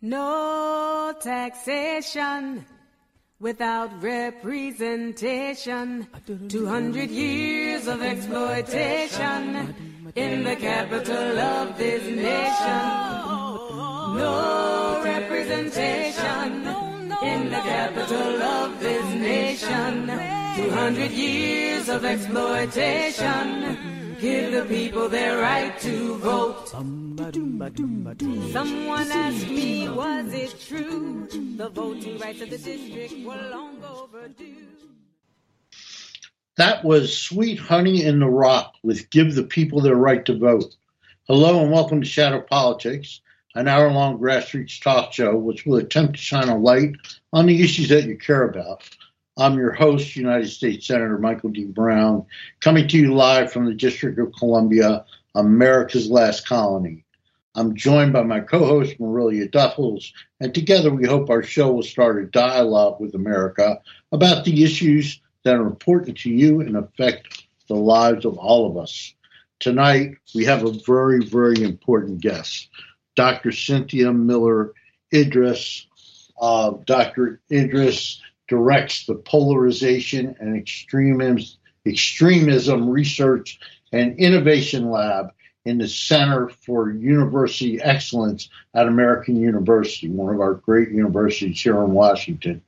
No taxation without representation. 200 years of exploitation in the capital of this nation. No representation in the capital of this nation. 200 years of exploitation. Give the people their right to vote. Someone asked me, was it true? The voting rights of the district were long overdue. That was Sweet Honey in the Rock with Give the People Their Right to Vote. Hello and welcome to Shadow Politics, an hour long grassroots talk show which will attempt to shine a light on the issues that you care about. I'm your host, United States Senator Michael D. Brown, coming to you live from the District of Columbia, America's last colony. I'm joined by my co host, Marilia Duffels, and together we hope our show will start a dialogue with America about the issues that are important to you and affect the lives of all of us. Tonight, we have a very, very important guest, Dr. Cynthia Miller Idriss. Uh, Dr. Idriss directs the polarization and extremism, extremism research and innovation lab in the Center for University Excellence at American University, one of our great universities here in Washington.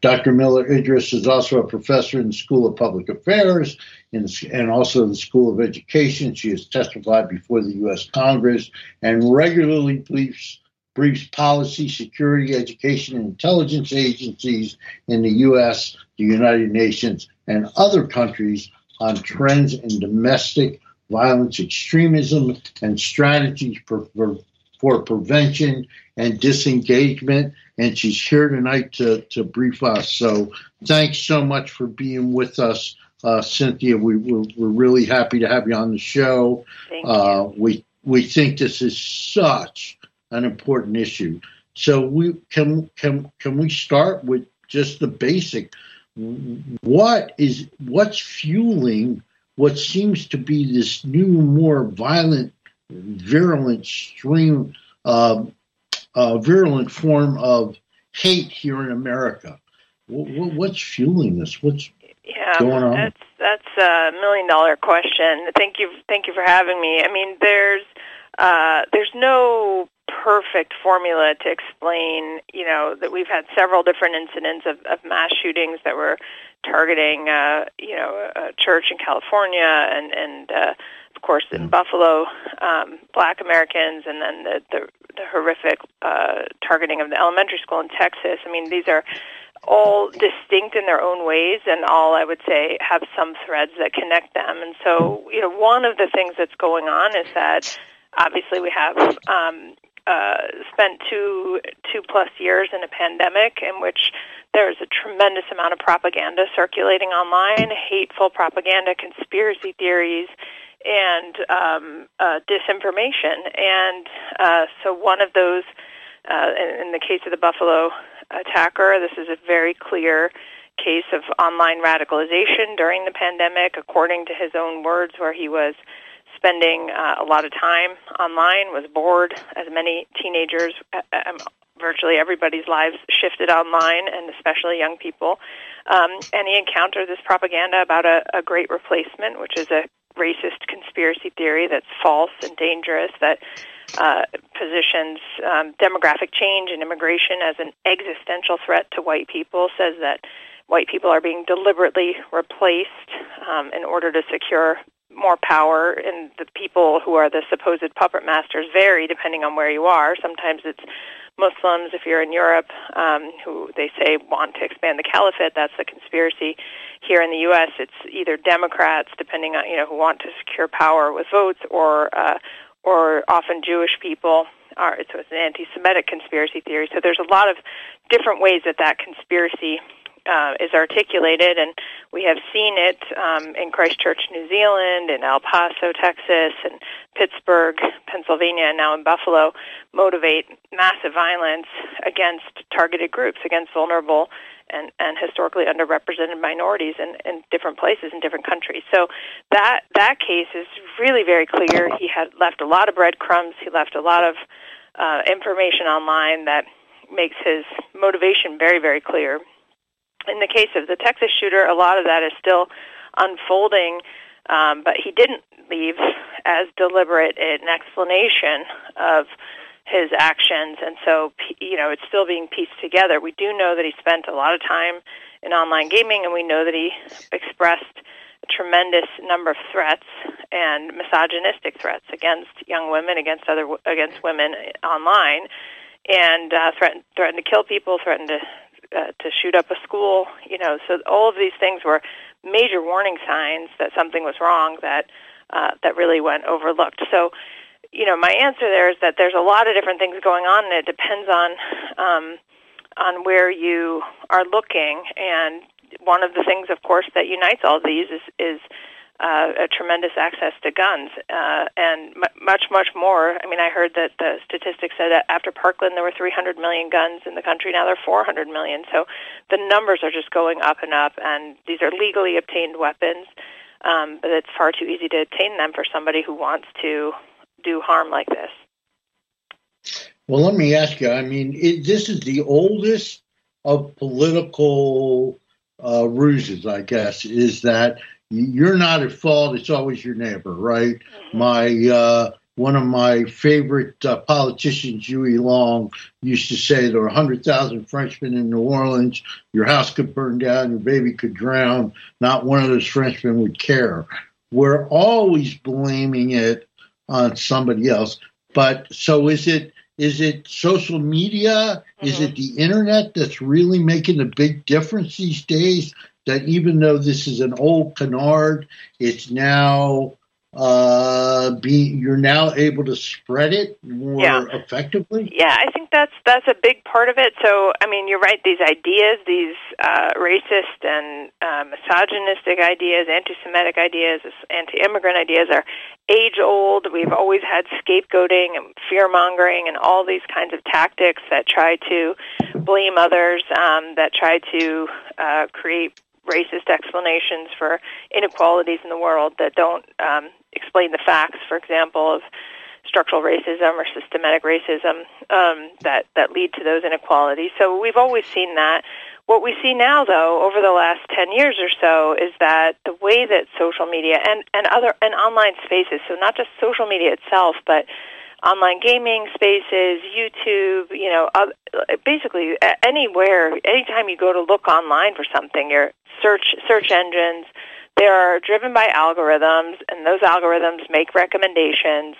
Dr. Miller Idriss is also a professor in the School of Public Affairs and also the School of Education. She has testified before the U.S. Congress and regularly briefs briefs policy, security, education, and intelligence agencies in the U.S., the United Nations, and other countries on trends in domestic violence, extremism, and strategies for, for, for prevention and disengagement. And she's here tonight to, to brief us. So thanks so much for being with us, uh, Cynthia. We, we're, we're, really happy to have you on the show. Thank uh, you. We, we think this is such an important issue. So we can can can we start with just the basic? What is what's fueling what seems to be this new, more violent, virulent stream, uh, uh, virulent form of hate here in America? What, what's fueling this? What's yeah, going on? That's that's a million dollar question. Thank you, thank you for having me. I mean, there's uh, there's no perfect formula to explain, you know, that we've had several different incidents of, of mass shootings that were targeting, uh, you know, a church in California and, and uh, of course, in mm-hmm. Buffalo, um, black Americans, and then the, the, the horrific uh, targeting of the elementary school in Texas. I mean, these are all distinct in their own ways and all I would say have some threads that connect them. And so, you know, one of the things that's going on is that obviously we have um, uh, spent two two plus years in a pandemic in which there's a tremendous amount of propaganda circulating online, hateful propaganda, conspiracy theories, and um, uh, disinformation. And uh, so, one of those, uh, in, in the case of the Buffalo attacker, this is a very clear case of online radicalization during the pandemic, according to his own words, where he was spending uh, a lot of time online, was bored, as many teenagers, uh, um, virtually everybody's lives shifted online, and especially young people. Um, and he encountered this propaganda about a, a great replacement, which is a racist conspiracy theory that's false and dangerous, that uh, positions um, demographic change and immigration as an existential threat to white people, says that white people are being deliberately replaced um, in order to secure more power, and the people who are the supposed puppet masters vary depending on where you are. Sometimes it's Muslims, if you're in Europe, um, who they say want to expand the caliphate. That's the conspiracy. Here in the U.S., it's either Democrats, depending on you know who want to secure power with votes, or uh, or often Jewish people. Are, so it's an anti-Semitic conspiracy theory. So there's a lot of different ways that that conspiracy uh, is articulated, and we have seen it um, in Christchurch, New Zealand, in El Paso, Texas, and Pittsburgh, Pennsylvania, and now in Buffalo, motivate massive violence against targeted groups, against vulnerable and, and historically underrepresented minorities in, in different places in different countries. So that that case is really very clear. He had left a lot of breadcrumbs. He left a lot of uh, information online that makes his motivation very, very clear. In the case of the Texas shooter, a lot of that is still unfolding, um, but he didn't leave as deliberate an explanation of his actions, and so you know it's still being pieced together. We do know that he spent a lot of time in online gaming, and we know that he expressed a tremendous number of threats and misogynistic threats against young women, against other against women online, and uh, threatened threatened to kill people, threatened to uh, to shoot up a school. You know, so all of these things were major warning signs that something was wrong that uh, that really went overlooked. So you know, my answer there is that there's a lot of different things going on, and it depends on um, on where you are looking. And one of the things, of course, that unites all these is is uh, a tremendous access to guns, uh, and m- much, much more. I mean, I heard that the statistics said that after Parkland, there were 300 million guns in the country. Now there are 400 million. So the numbers are just going up and up, and these are legally obtained weapons. Um, but it's far too easy to obtain them for somebody who wants to do harm like this. Well, let me ask you. I mean, it, this is the oldest of political uh, ruses, I guess, is that you're not at fault. It's always your neighbor, right? Mm-hmm. My uh, one of my favorite uh, politicians, Huey Long, used to say there are 100,000 Frenchmen in New Orleans. Your house could burn down, your baby could drown. Not one of those Frenchmen would care. We're always blaming it on somebody else. But so is it is it social media? Mm-hmm. Is it the internet that's really making a big difference these days? That even though this is an old canard, it's now uh, be you're now able to spread it more yeah. effectively. Yeah, I think that's that's a big part of it. So, I mean, you're right. These ideas, these uh, racist and uh, misogynistic ideas, anti-Semitic ideas, anti-immigrant ideas, are age-old. We've always had scapegoating and fear-mongering and all these kinds of tactics that try to blame others, um, that try to uh, create racist explanations for inequalities in the world that don't um, explain the facts, for example, of structural racism or systematic racism um, that that lead to those inequalities. So we've always seen that. What we see now, though, over the last ten years or so, is that the way that social media and and other and online spaces, so not just social media itself, but online gaming spaces, YouTube, you know, basically anywhere, anytime you go to look online for something, your search search engines, they are driven by algorithms, and those algorithms make recommendations.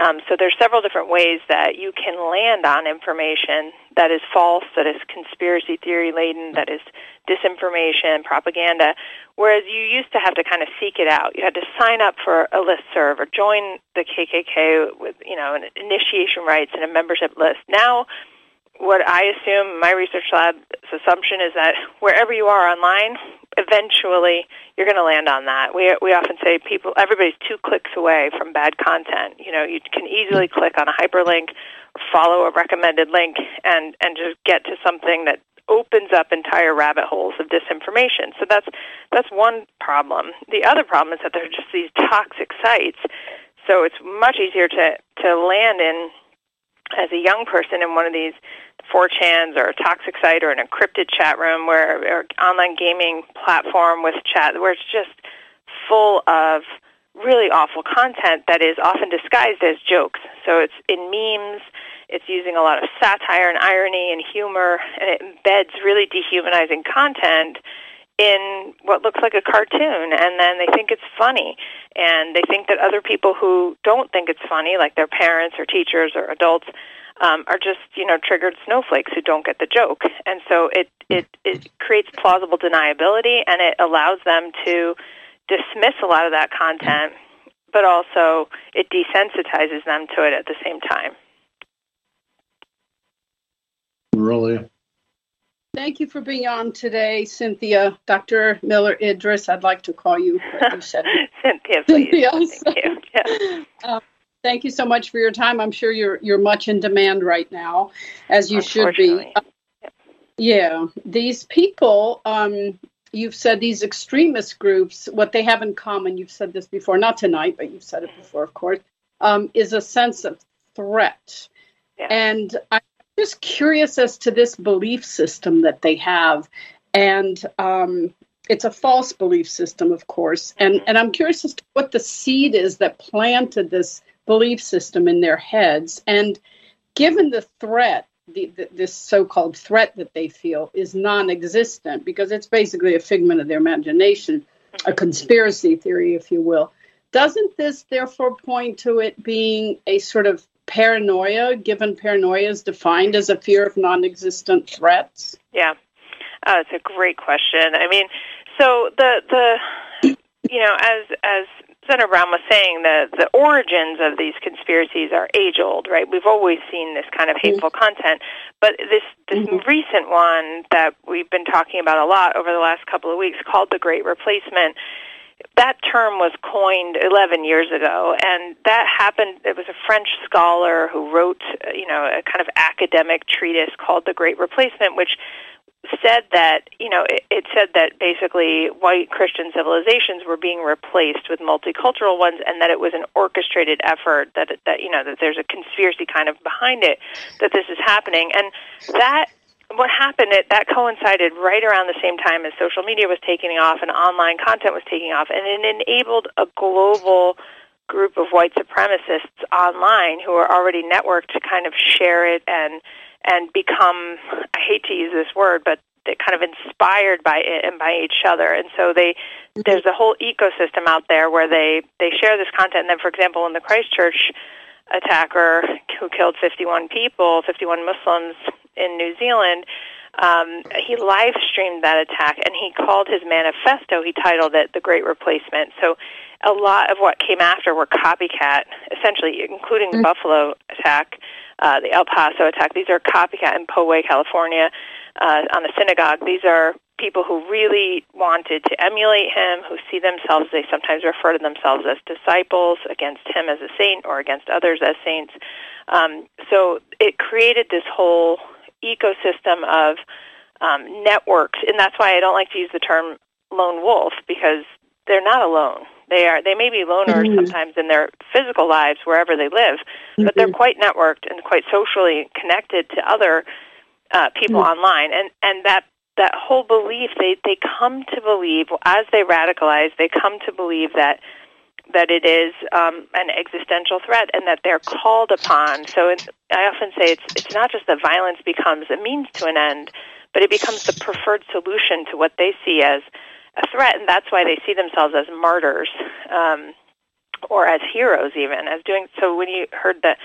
Um, so there's several different ways that you can land on information that is false, that is conspiracy theory laden, that is disinformation, propaganda. Whereas you used to have to kind of seek it out. You had to sign up for a list serve or join the KKK with you know an initiation rites and a membership list. Now what I assume, my research lab's assumption is that wherever you are online, eventually you're going to land on that. We we often say people, everybody's two clicks away from bad content. You know, you can easily click on a hyperlink, follow a recommended link, and and just get to something that opens up entire rabbit holes of disinformation. So that's that's one problem. The other problem is that there are just these toxic sites. So it's much easier to to land in as a young person in one of these 4chans or a toxic site or an encrypted chat room where or online gaming platform with chat where it's just full of really awful content that is often disguised as jokes. So it's in memes, it's using a lot of satire and irony and humor, and it embeds really dehumanizing content in what looks like a cartoon and then they think it's funny and they think that other people who don't think it's funny like their parents or teachers or adults um, are just you know triggered snowflakes who don't get the joke, and so it it it creates plausible deniability, and it allows them to dismiss a lot of that content, but also it desensitizes them to it at the same time. Really. Thank you for being on today, Cynthia. Dr. Miller Idriss, I'd like to call you. you said Cynthia, please. Cynthia. Thank you. Yeah. Um, Thank you so much for your time. I'm sure you're you're much in demand right now, as you should be. Uh, yeah, these people, um, you've said these extremist groups, what they have in common, you've said this before, not tonight, but you've said it before, of course, um, is a sense of threat. Yeah. And I'm just curious as to this belief system that they have. And um, it's a false belief system, of course. And, and I'm curious as to what the seed is that planted this belief system in their heads. And given the threat, the, the, this so-called threat that they feel is non-existent because it's basically a figment of their imagination, a conspiracy theory, if you will. Doesn't this therefore point to it being a sort of paranoia, given paranoia is defined as a fear of non-existent threats? Yeah, uh, it's a great question. I mean, so the the you know as as Senator Brown was saying, the the origins of these conspiracies are age old, right? We've always seen this kind of hateful mm-hmm. content, but this this mm-hmm. recent one that we've been talking about a lot over the last couple of weeks, called the Great Replacement, that term was coined 11 years ago, and that happened. It was a French scholar who wrote, uh, you know, a kind of academic treatise called The Great Replacement, which said that you know it, it said that basically white Christian civilizations were being replaced with multicultural ones, and that it was an orchestrated effort that that you know that there's a conspiracy kind of behind it that this is happening, and that what happened it that coincided right around the same time as social media was taking off and online content was taking off, and it enabled a global group of white supremacists online who are already networked to kind of share it and and become I hate to use this word, but they kind of inspired by it and by each other. And so they mm-hmm. there's a whole ecosystem out there where they they share this content. And then, for example, in the Christchurch attacker who killed 51 people, 51 Muslims in New Zealand. Um, he live streamed that attack and he called his manifesto, he titled it The Great Replacement. So a lot of what came after were copycat, essentially, including the mm-hmm. Buffalo attack uh, the El Paso attack. These are copycat in Poway, California, uh, on the synagogue. These are people who really wanted to emulate him, who see themselves, they sometimes refer to themselves as disciples against him as a saint or against others as saints. Um, so it created this whole ecosystem of um, networks, and that's why I don't like to use the term lone wolf because they're not alone. They are they may be loners mm-hmm. sometimes in their physical lives wherever they live, mm-hmm. but they're mm-hmm. quite networked and quite socially connected to other uh, people mm-hmm. online, and and that that whole belief they they come to believe as they radicalize, they come to believe that that it is um, an existential threat and that they're called upon. So it, I often say it's it's not just that violence becomes a means to an end, but it becomes the preferred solution to what they see as a threat, and that's why they see themselves as martyrs um, or as heroes, even as doing. So when you heard the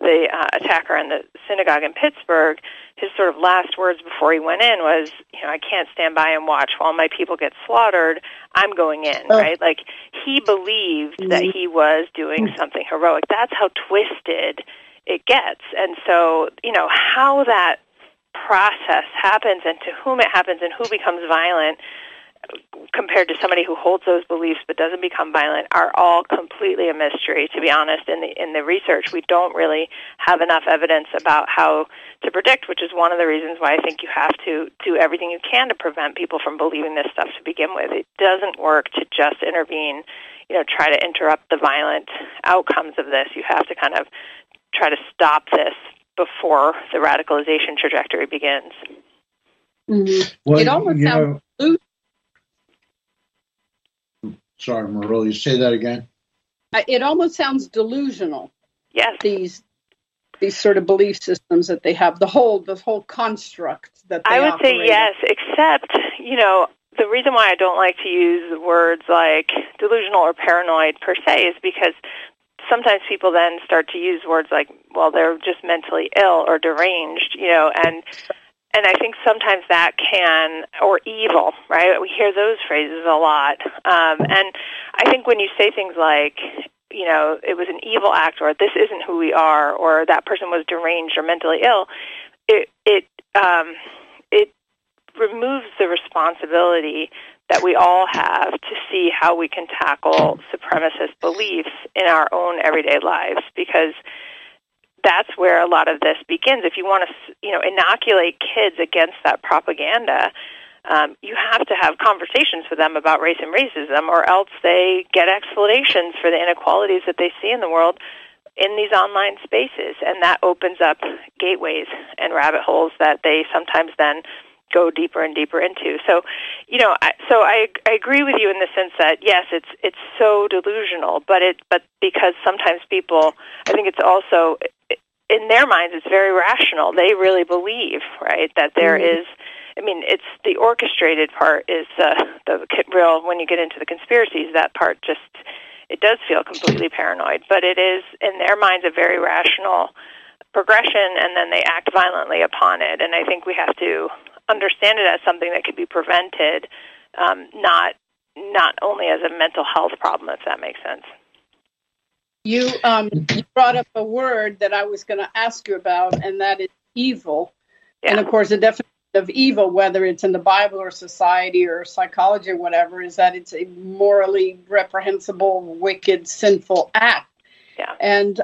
the uh, attacker in the synagogue in Pittsburgh, his sort of last words before he went in was, you know, I can't stand by and watch while my people get slaughtered. I'm going in, oh. right? Like he believed that he was doing mm. something heroic. That's how twisted it gets. And so, you know, how that process happens and to whom it happens and who becomes violent compared to somebody who holds those beliefs but doesn't become violent are all completely a mystery to be honest. In the in the research we don't really have enough evidence about how to predict which is one of the reasons why I think you have to do everything you can to prevent people from believing this stuff to begin with. It doesn't work to just intervene you know try to interrupt the violent outcomes of this. You have to kind of try to stop this before the radicalization trajectory begins. Mm-hmm. well, it almost sounds know, Sorry, Marilia, you say that again. Uh, it almost sounds delusional. Yes. These these sort of belief systems that they have, the whole the whole construct that I would say yes, except you know the reason why I don't like to use words like delusional or paranoid per se is because sometimes people then start to use words like, well, they're just mentally ill or deranged, you know, and and I think sometimes that can, or evil, right? We hear those phrases a lot. Um, and I think when you say things like, you know, it was an evil act, or this isn't who we are, or that person was deranged or mentally ill, it it um, it removes the responsibility that we all have to see how we can tackle supremacist beliefs in our own everyday lives, because that's where a lot of this begins. If you want to, you know, inoculate kids against that propaganda, um, you have to have conversations with them about race and racism, or else they get explanations for the inequalities that they see in the world in these online spaces, and that opens up gateways and rabbit holes that they sometimes then go deeper and deeper into. So, you know, I, so I I agree with you in the sense that yes, it's it's so delusional, but it but because sometimes people, I think it's also in their minds it's very rational. They really believe, right, that there mm-hmm. is. I mean, it's the orchestrated part is uh, the real. When you get into the conspiracies, that part just it does feel completely paranoid. But it is in their minds a very rational progression, and then they act violently upon it. And I think we have to understand it as something that could be prevented, um, not not only as a mental health problem, if that makes sense. You, um, you brought up a word that I was going to ask you about, and that is evil. Yeah. And of course, the definition of evil, whether it's in the Bible or society or psychology or whatever, is that it's a morally reprehensible, wicked, sinful act. Yeah. And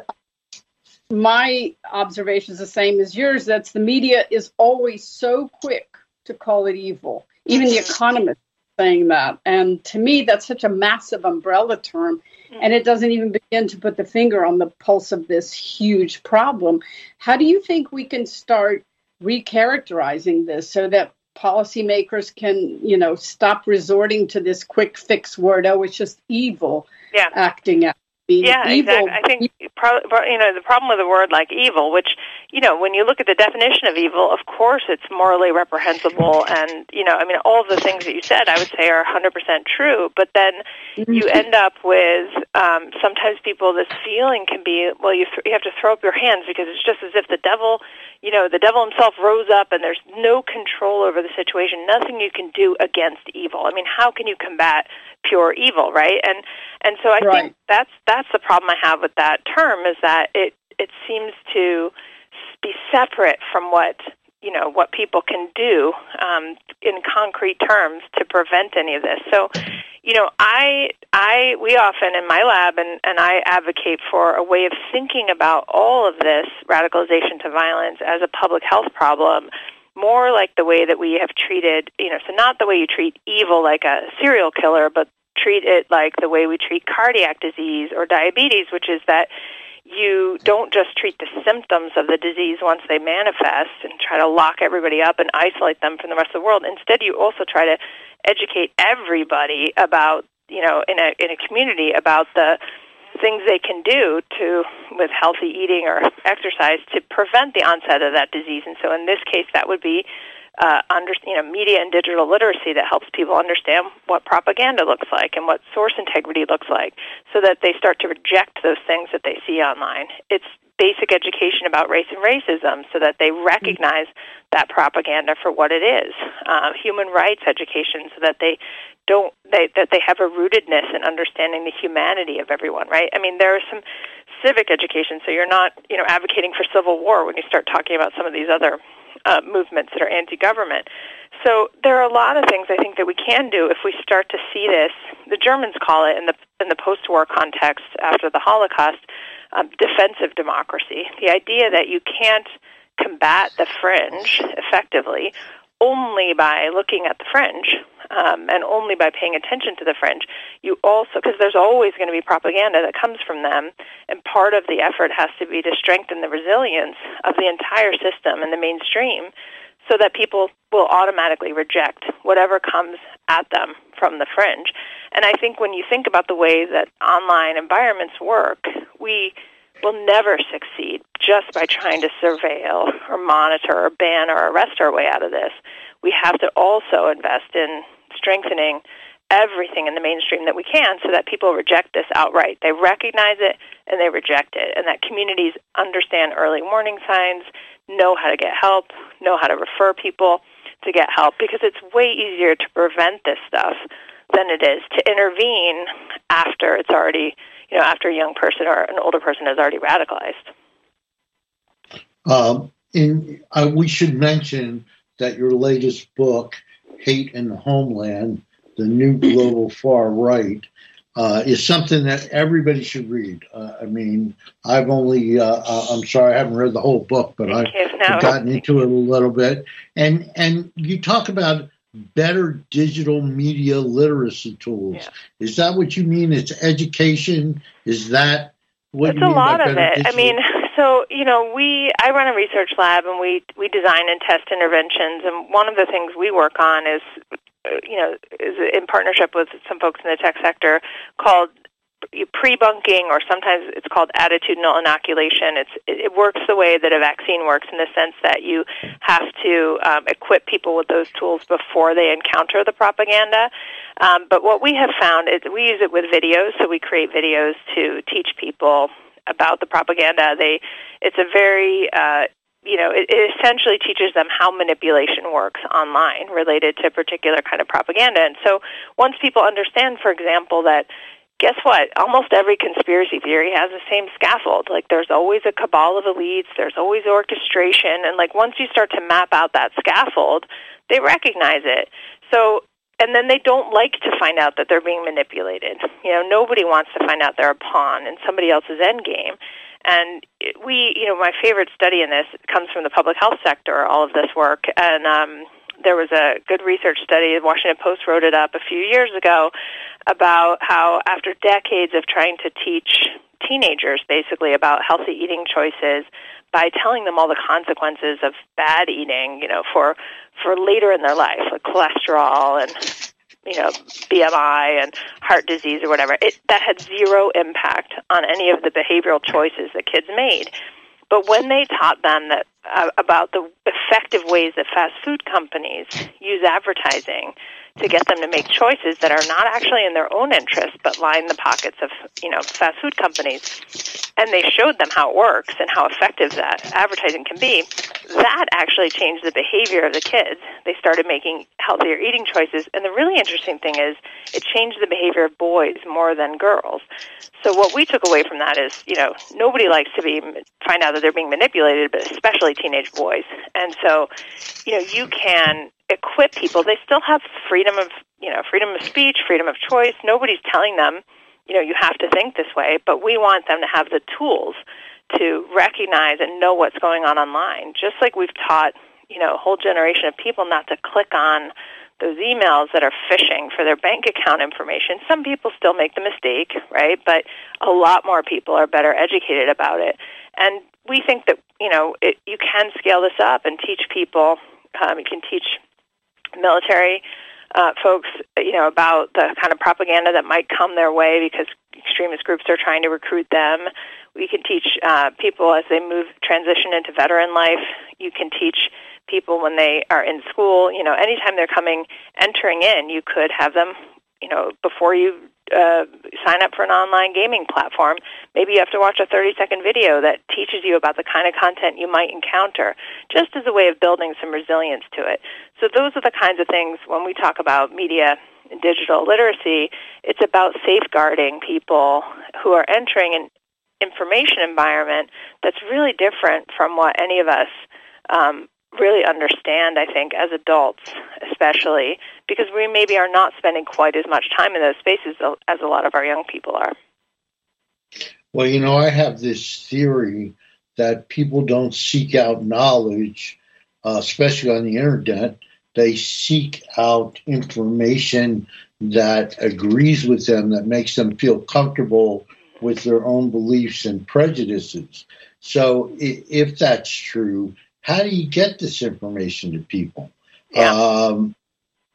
my observation is the same as yours. That's the media is always so quick to call it evil. Even the economists saying that. And to me, that's such a massive umbrella term. Hmm. And it doesn't even begin to put the finger on the pulse of this huge problem. How do you think we can start recharacterizing this so that policymakers can, you know, stop resorting to this quick fix word, oh, it's just evil yeah. acting out? Yeah, evil. exactly. I think you know the problem with the word like evil, which you know when you look at the definition of evil, of course it's morally reprehensible, and you know I mean all of the things that you said I would say are 100% true. But then mm-hmm. you end up with um, sometimes people this feeling can be well you th- you have to throw up your hands because it's just as if the devil you know the devil himself rose up and there's no control over the situation, nothing you can do against evil. I mean how can you combat pure evil, right? And and so I right. think that's that's the problem I have with that term is that it it seems to be separate from what you know what people can do um, in concrete terms to prevent any of this. So, you know, I I we often in my lab and and I advocate for a way of thinking about all of this radicalization to violence as a public health problem more like the way that we have treated, you know, so not the way you treat evil like a serial killer, but treat it like the way we treat cardiac disease or diabetes, which is that you don't just treat the symptoms of the disease once they manifest and try to lock everybody up and isolate them from the rest of the world. Instead, you also try to educate everybody about, you know, in a in a community about the things they can do to with healthy eating or exercise to prevent the onset of that disease. And so in this case that would be uh, under, you know, media and digital literacy that helps people understand what propaganda looks like and what source integrity looks like so that they start to reject those things that they see online. It's basic education about race and racism so that they recognize that propaganda for what it is. Uh, human rights education so that they don't they that they have a rootedness in understanding the humanity of everyone, right? I mean, there are some civic education, so you're not, you know, advocating for civil war when you start talking about some of these other uh, movements that are anti-government. So there are a lot of things I think that we can do if we start to see this. The Germans call it in the in the post-war context after the Holocaust, um, defensive democracy. The idea that you can't combat the fringe effectively only by looking at the fringe um, and only by paying attention to the fringe. You also, because there's always going to be propaganda that comes from them, and part of the effort has to be to strengthen the resilience of the entire system and the mainstream so that people will automatically reject whatever comes at them from the fringe. And I think when you think about the way that online environments work, we will never succeed just by trying to surveil or monitor or ban or arrest our way out of this. We have to also invest in strengthening everything in the mainstream that we can so that people reject this outright. They recognize it and they reject it, and that communities understand early warning signs, know how to get help, know how to refer people to get help because it's way easier to prevent this stuff than it is to intervene after it's already, you know, after a young person or an older person is already radicalized. Um, in, uh, we should mention that your latest book, Hate in the Homeland, the New Global Far Right, uh, is something that everybody should read. Uh, I mean, I've only, uh, uh I'm sorry, I haven't read the whole book, but I've gotten into it a little bit. And, and you talk about better digital media literacy tools. Yeah. Is that what you mean? It's education? Is that What you mean? it's a lot of it. I mean, so you know, we I run a research lab and we we design and test interventions, and one of the things we work on is uh, you know is in partnership with some folks in the tech sector called pre-bunking or sometimes it's called attitudinal inoculation. It's it, works the way that a vaccine works in the sense that you have to um, equip people with those tools before they encounter the propaganda. Um, but what we have found is we use it with videos so we create videos to teach people about the propaganda. They it's a very uh, you know, it, it essentially teaches them how manipulation works online related to a particular kind of propaganda. And so once people understand, for example, that guess what? Almost every conspiracy theory has the same scaffold. Like there's always a cabal of elites, there's always orchestration, and like once you start to map out that scaffold, they recognize it. So and then they don't like to find out that they're being manipulated. You know, nobody wants to find out they're a pawn in somebody else's end game. And we, you know, my favorite study in this comes from the public health sector, all of this work. And um, there was a good research study, the Washington Post wrote it up a few years ago, about how after decades of trying to teach teenagers basically about healthy eating choices by telling them all the consequences of bad eating, you know, for for later in their life, like cholesterol and you know BMI and heart disease or whatever. It that had zero impact on any of the behavioral choices that kids made. But when they taught them that uh, about the effective ways that fast food companies use advertising to get them to make choices that are not actually in their own interest but line the pockets of you know fast food companies. And they showed them how it works and how effective that advertising can be. That actually changed the behavior of the kids. They started making healthier eating choices. And the really interesting thing is it changed the behavior of boys more than girls. So what we took away from that is you know nobody likes to be find out that they're being manipulated but especially teenage boys. And so you know you can equip people. They still have freedom of, you know, freedom of speech, freedom of choice. Nobody's telling them, you know, you have to think this way, but we want them to have the tools to recognize and know what's going on online. Just like we've taught, you know, a whole generation of people not to click on those emails that are phishing for their bank account information. Some people still make the mistake, right? But a lot more people are better educated about it. And we think that, you know, it, you can scale this up and teach people, um, you can teach military uh, folks, you know, about the kind of propaganda that might come their way because extremist groups are trying to recruit them. We can teach uh, people as they move transition into veteran life. You can teach people when they are in school. You know, anytime they're coming entering in, you could have them. You know, before you uh, sign up for an online gaming platform, maybe you have to watch a 30 second video that teaches you about the kind of content you might encounter, just as a way of building some resilience to it. So those are the kinds of things when we talk about media and digital literacy, it's about safeguarding people who are entering an information environment that's really different from what any of us um, really understand, I think, as adults, especially because we maybe are not spending quite as much time in those spaces as a lot of our young people are. Well, you know, I have this theory that people don't seek out knowledge, uh, especially on the internet. They seek out information that agrees with them, that makes them feel comfortable with their own beliefs and prejudices. So, if that's true, how do you get this information to people? Yeah. Um,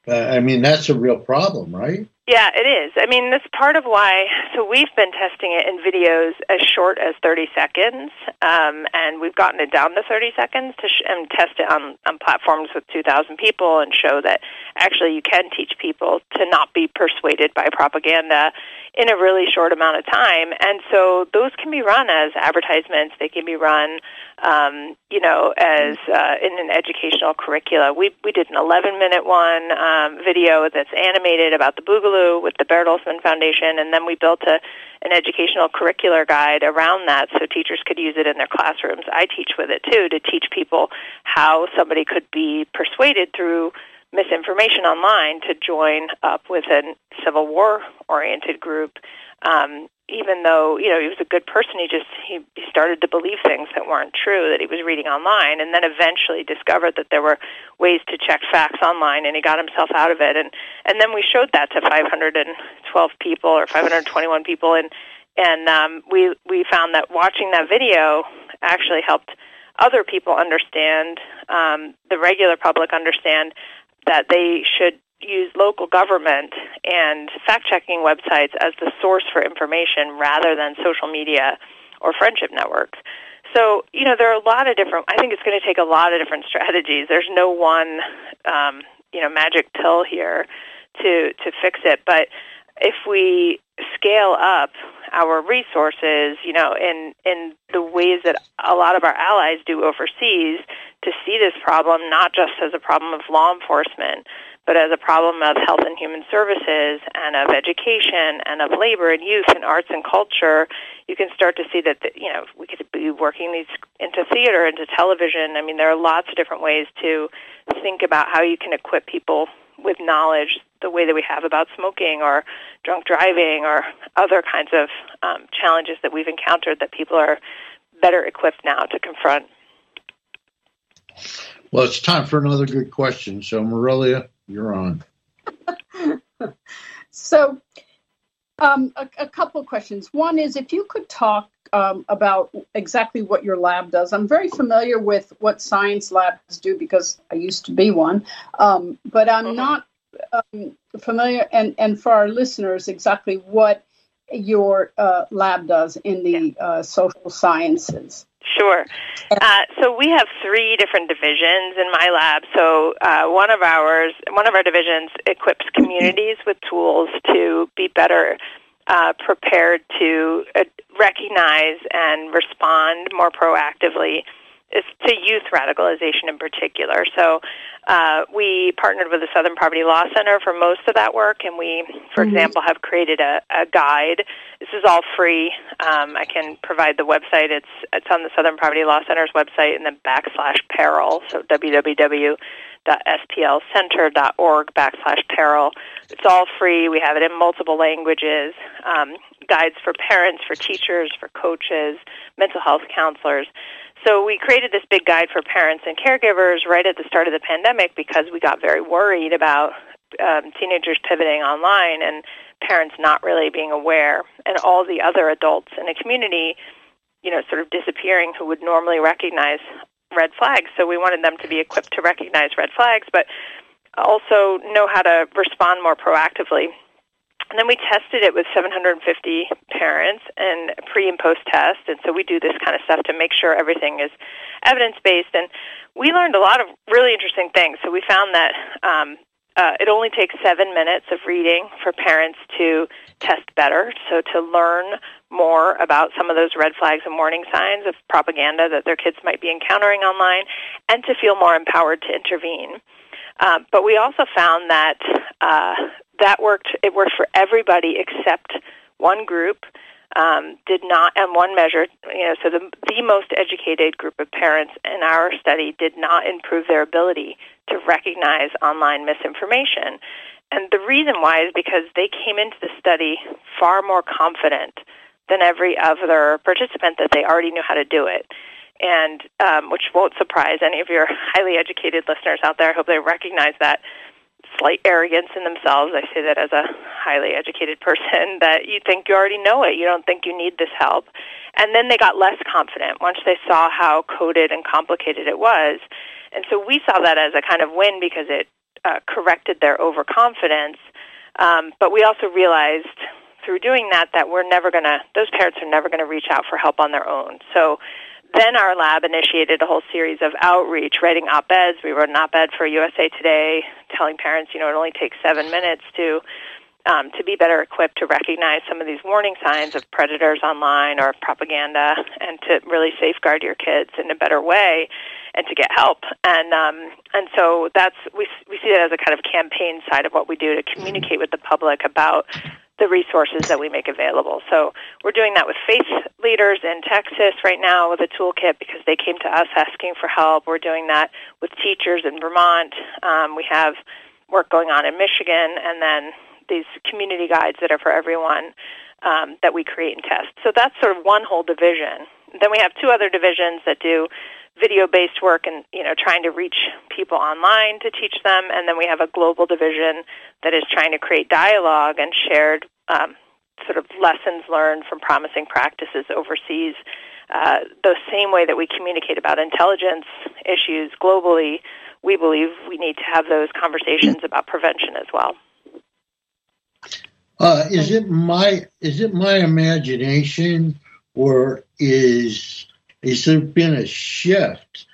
Uh, I mean, that's a real problem, right? Yeah, it is. I mean, that's part of why. So we've been testing it in videos as short as 30 seconds, um, and we've gotten it down to 30 seconds to sh- and test it on, on platforms with 2,000 people and show that actually you can teach people to not be persuaded by propaganda in a really short amount of time. And so those can be run as advertisements. They can be run, um, you know, as uh, in an educational curricula. We we did an 11 minute one um, video that's animated about the Boogaloo with the Bertelsmann Foundation, and then we built a an educational curricular guide around that so teachers could use it in their classrooms. I teach with it too to teach people how somebody could be persuaded through misinformation online to join up with a Civil War oriented group. Um, even though you know he was a good person, he just he, he started to believe things that weren't true that he was reading online, and then eventually discovered that there were ways to check facts online, and he got himself out of it. And and then we showed that to 512 people or 521 people and and um, we we found that watching that video actually helped other people understand um, the regular public understand that they should use local government and fact checking websites as the source for information rather than social media or friendship networks. So, you know, there are a lot of different, I think it's going to take a lot of different strategies. There's no one, um, you know, magic pill here to, to fix it. But if we scale up our resources, you know, in, in the ways that a lot of our allies do overseas to see this problem not just as a problem of law enforcement, but as a problem of health and human services and of education and of labor and youth and arts and culture, you can start to see that the, you know we could be working these into theater, into television. I mean, there are lots of different ways to think about how you can equip people with knowledge the way that we have about smoking or drunk driving or other kinds of um, challenges that we've encountered that people are better equipped now to confront. Well, it's time for another good question. So, Marilia, you're on. so, um, a, a, couple of questions. One is if you could talk um, about exactly what your lab does. I'm very familiar with what science labs do because I used to be one, um, but I'm mm-hmm. not um, familiar. And, and for our listeners, exactly what your uh, lab does in the uh, social sciences. Sure. Uh, so we have three different divisions in my lab. So uh, one of ours, one of our divisions, equips communities with tools to be better uh, prepared to uh, recognize and respond more proactively to youth radicalization in particular. So uh, we partnered with the Southern Poverty Law Center for most of that work, and we, for mm-hmm. example, have created a, a guide. This is all free. Um, I can provide the website. It's it's on the Southern Poverty Law Center's website, and then backslash peril. So www.splcenter.org backslash peril. It's all free. We have it in multiple languages. Um, guides for parents, for teachers, for coaches, mental health counselors. So we created this big guide for parents and caregivers right at the start of the pandemic because we got very worried about um, teenagers pivoting online and parents not really being aware, and all the other adults in the community, you know, sort of disappearing who would normally recognize red flags. So we wanted them to be equipped to recognize red flags, but also know how to respond more proactively and then we tested it with 750 parents and pre and post test. And so we do this kind of stuff to make sure everything is evidence based. And we learned a lot of really interesting things. So we found that um, uh, it only takes seven minutes of reading for parents to test better. So to learn more about some of those red flags and warning signs of propaganda that their kids might be encountering online and to feel more empowered to intervene. Uh, but we also found that uh, that worked. It worked for everybody except one group. Um, did not, and one measure, you know, so the the most educated group of parents in our study did not improve their ability to recognize online misinformation. And the reason why is because they came into the study far more confident than every other participant that they already knew how to do it and um, which won't surprise any of your highly educated listeners out there. I hope they recognize that slight arrogance in themselves. I say that as a highly educated person that you think you already know it. You don't think you need this help. And then they got less confident once they saw how coded and complicated it was. And so we saw that as a kind of win because it uh, corrected their overconfidence. Um, but we also realized through doing that that we're never going to, those parents are never going to reach out for help on their own. So then our lab initiated a whole series of outreach, writing op-eds. We wrote an op-ed for USA Today telling parents, you know, it only takes seven minutes to um, to be better equipped to recognize some of these warning signs of predators online or propaganda, and to really safeguard your kids in a better way, and to get help. And um, and so that's we we see that as a kind of campaign side of what we do to communicate with the public about the resources that we make available. So we're doing that with faith leaders in Texas right now with a toolkit because they came to us asking for help. We're doing that with teachers in Vermont. Um, we have work going on in Michigan, and then these community guides that are for everyone um, that we create and test. So that's sort of one whole division. Then we have two other divisions that do video based work and you know trying to reach people online to teach them and then we have a global division that is trying to create dialogue and shared um, sort of lessons learned from promising practices overseas. Uh, the same way that we communicate about intelligence issues globally, we believe we need to have those conversations about prevention as well. Uh, is it my is it my imagination, or is is there been a shift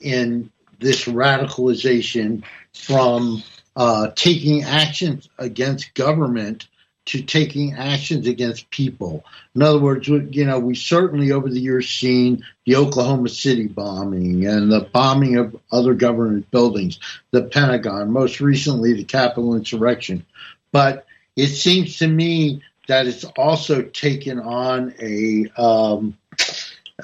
in this radicalization from uh, taking actions against government to taking actions against people. In other words, you know, we certainly over the years seen the Oklahoma City bombing and the bombing of other government buildings, the Pentagon, most recently the Capitol insurrection. But it seems to me that it's also taken on a um,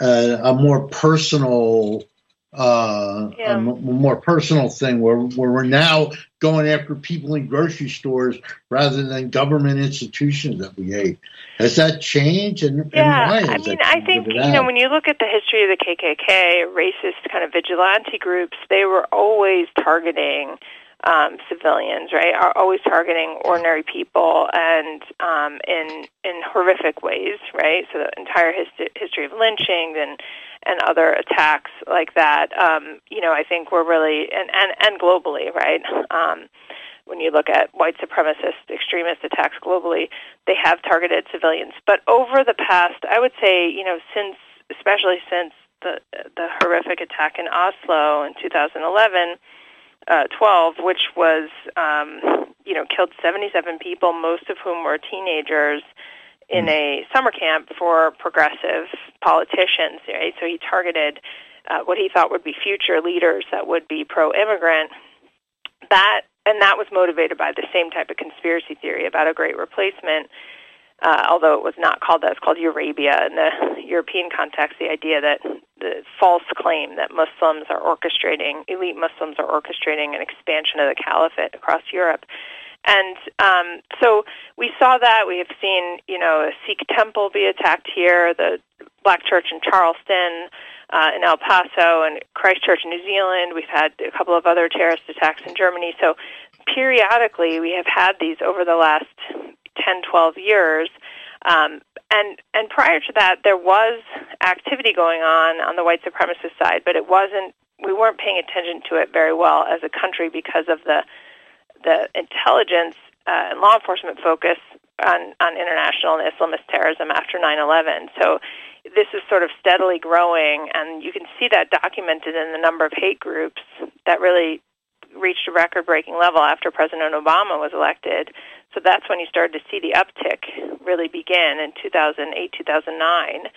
a, a more personal uh, yeah. a m- more personal thing where, where we're now going after people in grocery stores rather than government institutions that we hate. Has that changed? And, yeah, and I mean, I think you know when you look at the history of the KKK, racist kind of vigilante groups, they were always targeting um, civilians, right? Are always targeting ordinary people and um, in in horrific ways, right? So the entire hist- history of lynching and and other attacks like that, um, you know, I think we're really and and and globally, right? Um, when you look at white supremacist extremist attacks globally, they have targeted civilians. But over the past, I would say, you know, since especially since the the horrific attack in Oslo in 2011 uh, 12, which was, um, you know, killed 77 people, most of whom were teenagers in hmm. a summer camp for progressive politicians. Right? So he targeted uh, what he thought would be future leaders that would be pro-immigrant. That and that was motivated by the same type of conspiracy theory about a great replacement uh, although it was not called that, it's called Eurabia in the European context, the idea that the false claim that Muslims are orchestrating, elite Muslims are orchestrating an expansion of the caliphate across Europe. And um, so we saw that. We have seen, you know, a Sikh temple be attacked here, the Black Church in Charleston, uh, in El Paso, and Christchurch, New Zealand. We've had a couple of other terrorist attacks in Germany. So periodically, we have had these over the last 10, 12 years. Um, and and prior to that, there was activity going on on the white supremacist side, but it wasn't. We weren't paying attention to it very well as a country because of the the intelligence uh, and law enforcement focus on on international and Islamist terrorism after 9/11. So this is sort of steadily growing, and you can see that documented in the number of hate groups that really reached a record-breaking level after President Obama was elected. So that's when you started to see the uptick really begin in 2008, 2009.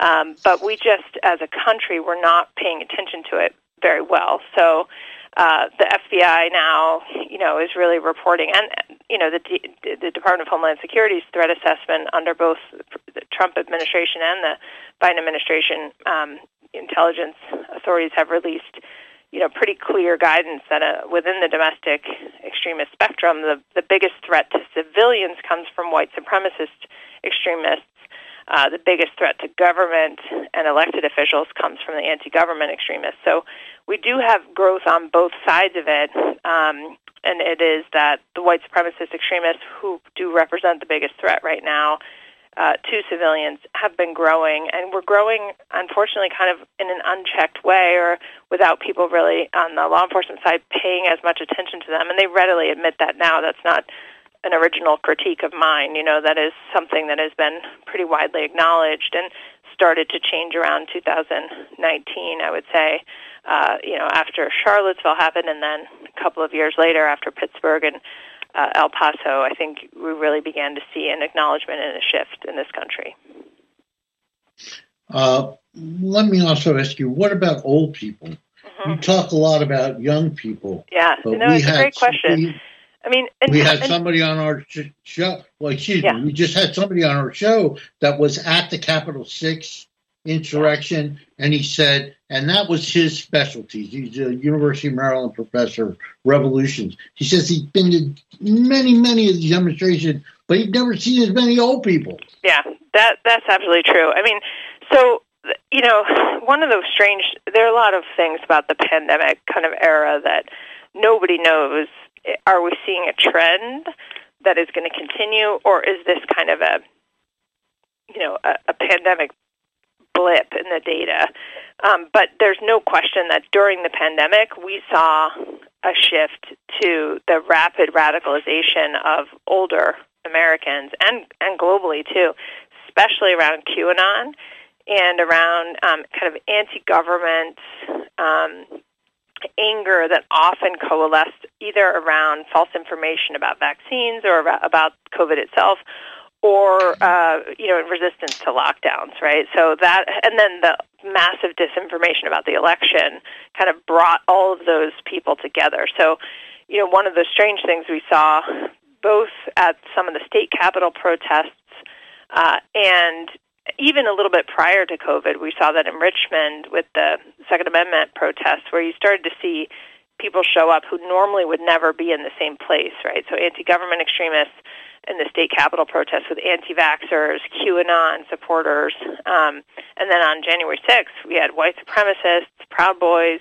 Um, but we just, as a country, were not paying attention to it very well. So uh, the FBI now, you know, is really reporting, and you know, the D- the Department of Homeland Security's threat assessment under both the Trump administration and the Biden administration, um, intelligence authorities have released you know, pretty clear guidance that uh, within the domestic extremist spectrum, the, the biggest threat to civilians comes from white supremacist extremists. Uh, the biggest threat to government and elected officials comes from the anti-government extremists. So we do have growth on both sides of it, um, and it is that the white supremacist extremists who do represent the biggest threat right now uh, to civilians have been growing, and we're growing, unfortunately, kind of in an unchecked way or without people really on the law enforcement side paying as much attention to them. And they readily admit that now. That's not an original critique of mine. You know, that is something that has been pretty widely acknowledged and started to change around 2019, I would say. Uh, you know, after Charlottesville happened, and then a couple of years later after Pittsburgh and uh, El Paso, I think we really began to see an acknowledgement and a shift in this country. Uh, let me also ask you, what about old people? Mm-hmm. You talk a lot about young people. Yeah, no, it's a great question. We, I mean, and, we had and, somebody on our show. Well, excuse yeah. me, we just had somebody on our show that was at the Capitol Six insurrection, and he said, and that was his specialty. He's a University of Maryland professor of revolutions. He says he's been to many, many of these demonstrations, but he'd never seen as many old people. Yeah, that that's absolutely true. I mean, so you know, one of those strange. There are a lot of things about the pandemic kind of era that nobody knows. Are we seeing a trend? that is going to continue, or is this kind of a you know a, a pandemic blip in the data. Um, but there's no question that during the pandemic, we saw a shift to the rapid radicalization of older Americans and, and globally too, especially around QAnon and around um, kind of anti government um, anger that often coalesced either around false information about vaccines or about COVID itself or uh, you know resistance to lockdowns, right? So that, and then the massive disinformation about the election kind of brought all of those people together. So, you know, one of the strange things we saw, both at some of the state capitol protests uh, and even a little bit prior to COVID, we saw that in Richmond with the Second Amendment protests, where you started to see people show up who normally would never be in the same place, right? So anti-government extremists in the state capitol protests with anti-vaxxers, QAnon supporters, um, and then on January 6th we had white supremacists, Proud Boys,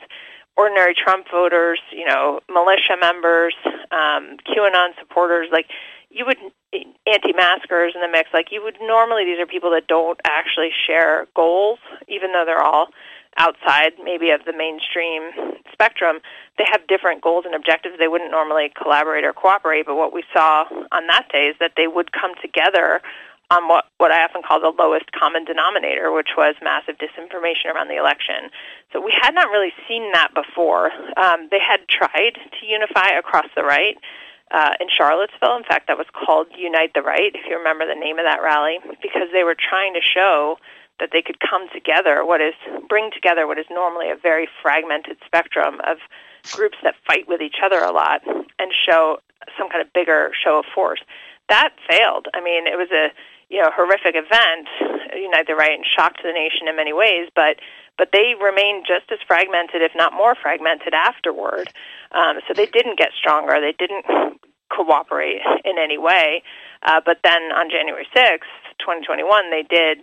ordinary Trump voters, you know, militia members, um, QAnon supporters. Like you would anti-maskers in the mix. Like you would normally, these are people that don't actually share goals, even though they're all outside maybe of the mainstream spectrum, they have different goals and objectives. They wouldn't normally collaborate or cooperate, but what we saw on that day is that they would come together on what, what I often call the lowest common denominator, which was massive disinformation around the election. So we had not really seen that before. Um, they had tried to unify across the right. Uh, in Charlottesville. In fact, that was called Unite the Right, if you remember the name of that rally, because they were trying to show that they could come together, what is bring together what is normally a very fragmented spectrum of groups that fight with each other a lot and show some kind of bigger show of force. That failed. I mean, it was a you know horrific event, Unite the Right, and shocked the nation in many ways. But but they remained just as fragmented, if not more fragmented, afterward. Um, so they didn't get stronger. They didn't cooperate in any way. Uh, but then on January 6th, 2021, they did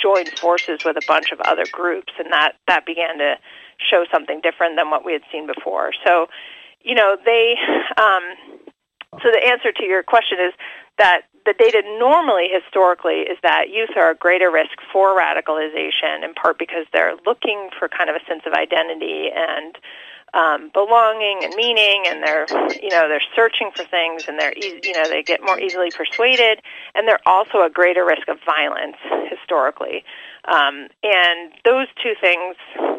joined forces with a bunch of other groups, and that that began to show something different than what we had seen before. So, you know, they. Um, so the answer to your question is that the data normally, historically, is that youth are a greater risk for radicalization, in part because they're looking for kind of a sense of identity and um, belonging and meaning, and they're you know they're searching for things, and they're you know they get more easily persuaded, and they're also a greater risk of violence historically. Um, and those two things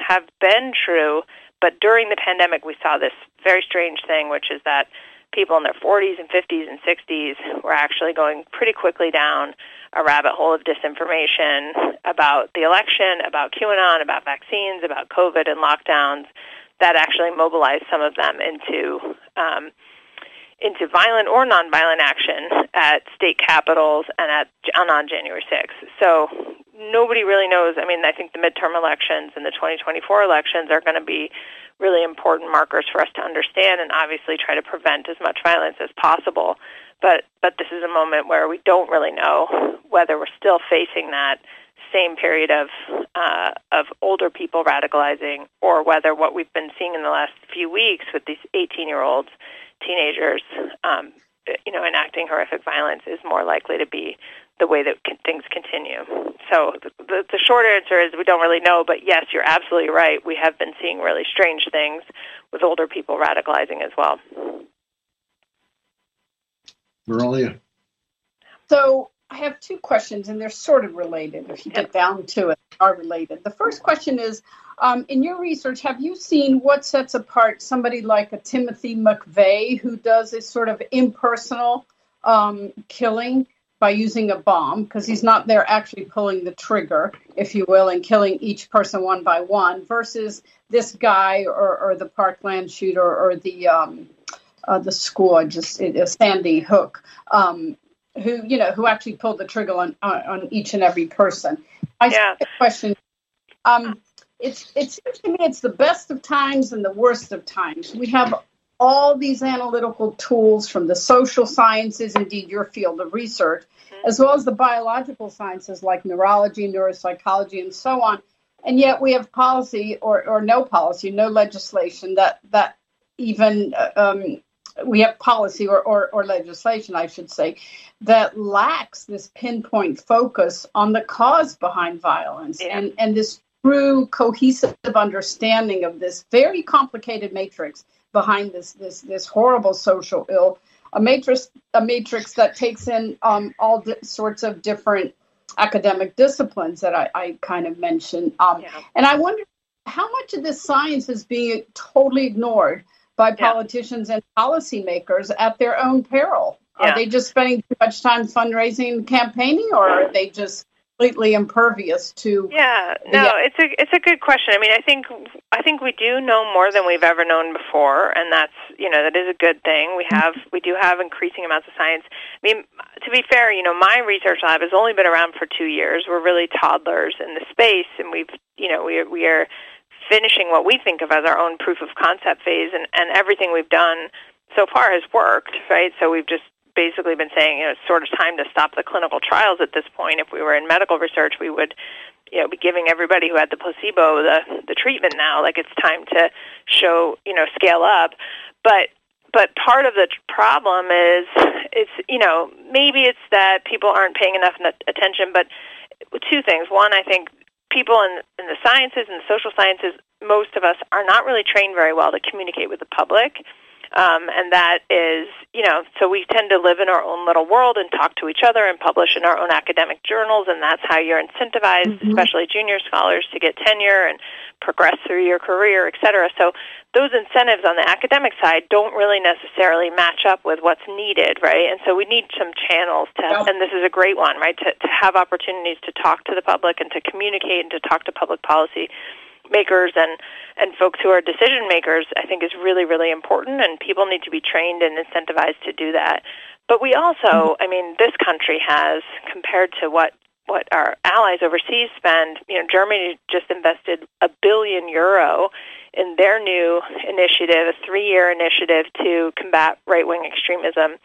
have been true, but during the pandemic, we saw this very strange thing, which is that people in their 40s and 50s and 60s were actually going pretty quickly down a rabbit hole of disinformation about the election, about QAnon, about vaccines, about COVID and lockdowns that actually mobilized some of them into um, into violent or nonviolent action at state capitals and at and on January 6th. So nobody really knows. I mean, I think the midterm elections and the 2024 elections are going to be really important markers for us to understand and obviously try to prevent as much violence as possible. But but this is a moment where we don't really know whether we're still facing that same period of uh, of older people radicalizing, or whether what we've been seeing in the last few weeks with these 18 year olds, teenagers, um, you know, enacting horrific violence is more likely to be the way that things continue. So the, the, the short answer is we don't really know, but yes, you're absolutely right. We have been seeing really strange things with older people radicalizing as well. Marilia. So I have two questions, and they're sort of related. If you get down to it, are related. The first question is, um, in your research, have you seen what sets apart somebody like a Timothy McVeigh who does a sort of impersonal um, killing by using a bomb because he's not there actually pulling the trigger, if you will, and killing each person one by one, versus this guy or, or the Parkland shooter or the um, uh, the squad, just uh, Sandy Hook. Um, who you know who actually pulled the trigger on on, on each and every person. I yeah. question. Um, it's it seems to me it's the best of times and the worst of times. We have all these analytical tools from the social sciences, indeed your field of research, mm-hmm. as well as the biological sciences like neurology, neuropsychology, and so on. And yet we have policy or, or no policy, no legislation that that even uh, um, we have policy or, or, or legislation, I should say, that lacks this pinpoint focus on the cause behind violence yeah. and, and this true cohesive understanding of this very complicated matrix behind this this this horrible social ill a matrix a matrix that takes in um, all di- sorts of different academic disciplines that I, I kind of mentioned um, yeah. and I wonder how much of this science is being totally ignored by yeah. politicians and policymakers at their own peril. Yeah. are they just spending too much time fundraising campaigning or are they just completely impervious to yeah no the, it's a it's a good question. I mean i think i think we do know more than we've ever known before and that's you know that is a good thing. We have we do have increasing amounts of science. I mean to be fair you know my research lab has only been around for two years. We're really toddlers in the space and we've you know we we are finishing what we think of as our own proof of concept phase and and everything we've done so far has worked right so we've just basically been saying, you know, it's sort of time to stop the clinical trials at this point. If we were in medical research, we would, you know, be giving everybody who had the placebo the the treatment now. Like it's time to show, you know, scale up. But but part of the problem is it's you know maybe it's that people aren't paying enough attention. But two things. One, I think people in, in the sciences and the social sciences, most of us are not really trained very well to communicate with the public. Um, and that is, you know, so we tend to live in our own little world and talk to each other and publish in our own academic journals, and that's how you're incentivized, mm-hmm. especially junior scholars, to get tenure and progress through your career, et cetera. So those incentives on the academic side don't really necessarily match up with what's needed, right? And so we need some channels to, have, and this is a great one, right, to, to have opportunities to talk to the public and to communicate and to talk to public policy makers and and folks who are decision makers I think is really really important and people need to be trained and incentivized to do that. But we also, mm-hmm. I mean, this country has compared to what what our allies overseas spend, you know, Germany just invested a billion euro in their new initiative, a three-year initiative to combat right-wing extremism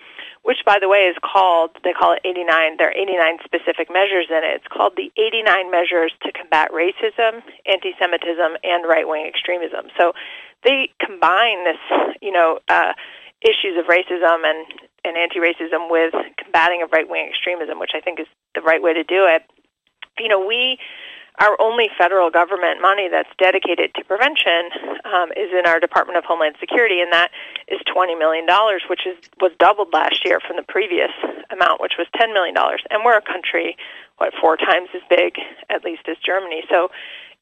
which by the way is called they call it 89 there are 89 specific measures in it. It's called the 89 measures to combat racism anti-semitism and right-wing extremism. So they combine this you know uh, issues of racism and and anti-racism with combating of right-wing extremism which i think is the right way to do it. You know we our only federal government money that's dedicated to prevention um, is in our Department of Homeland Security, and that is twenty million dollars, which is was doubled last year from the previous amount, which was ten million dollars. And we're a country what four times as big, at least as Germany. So,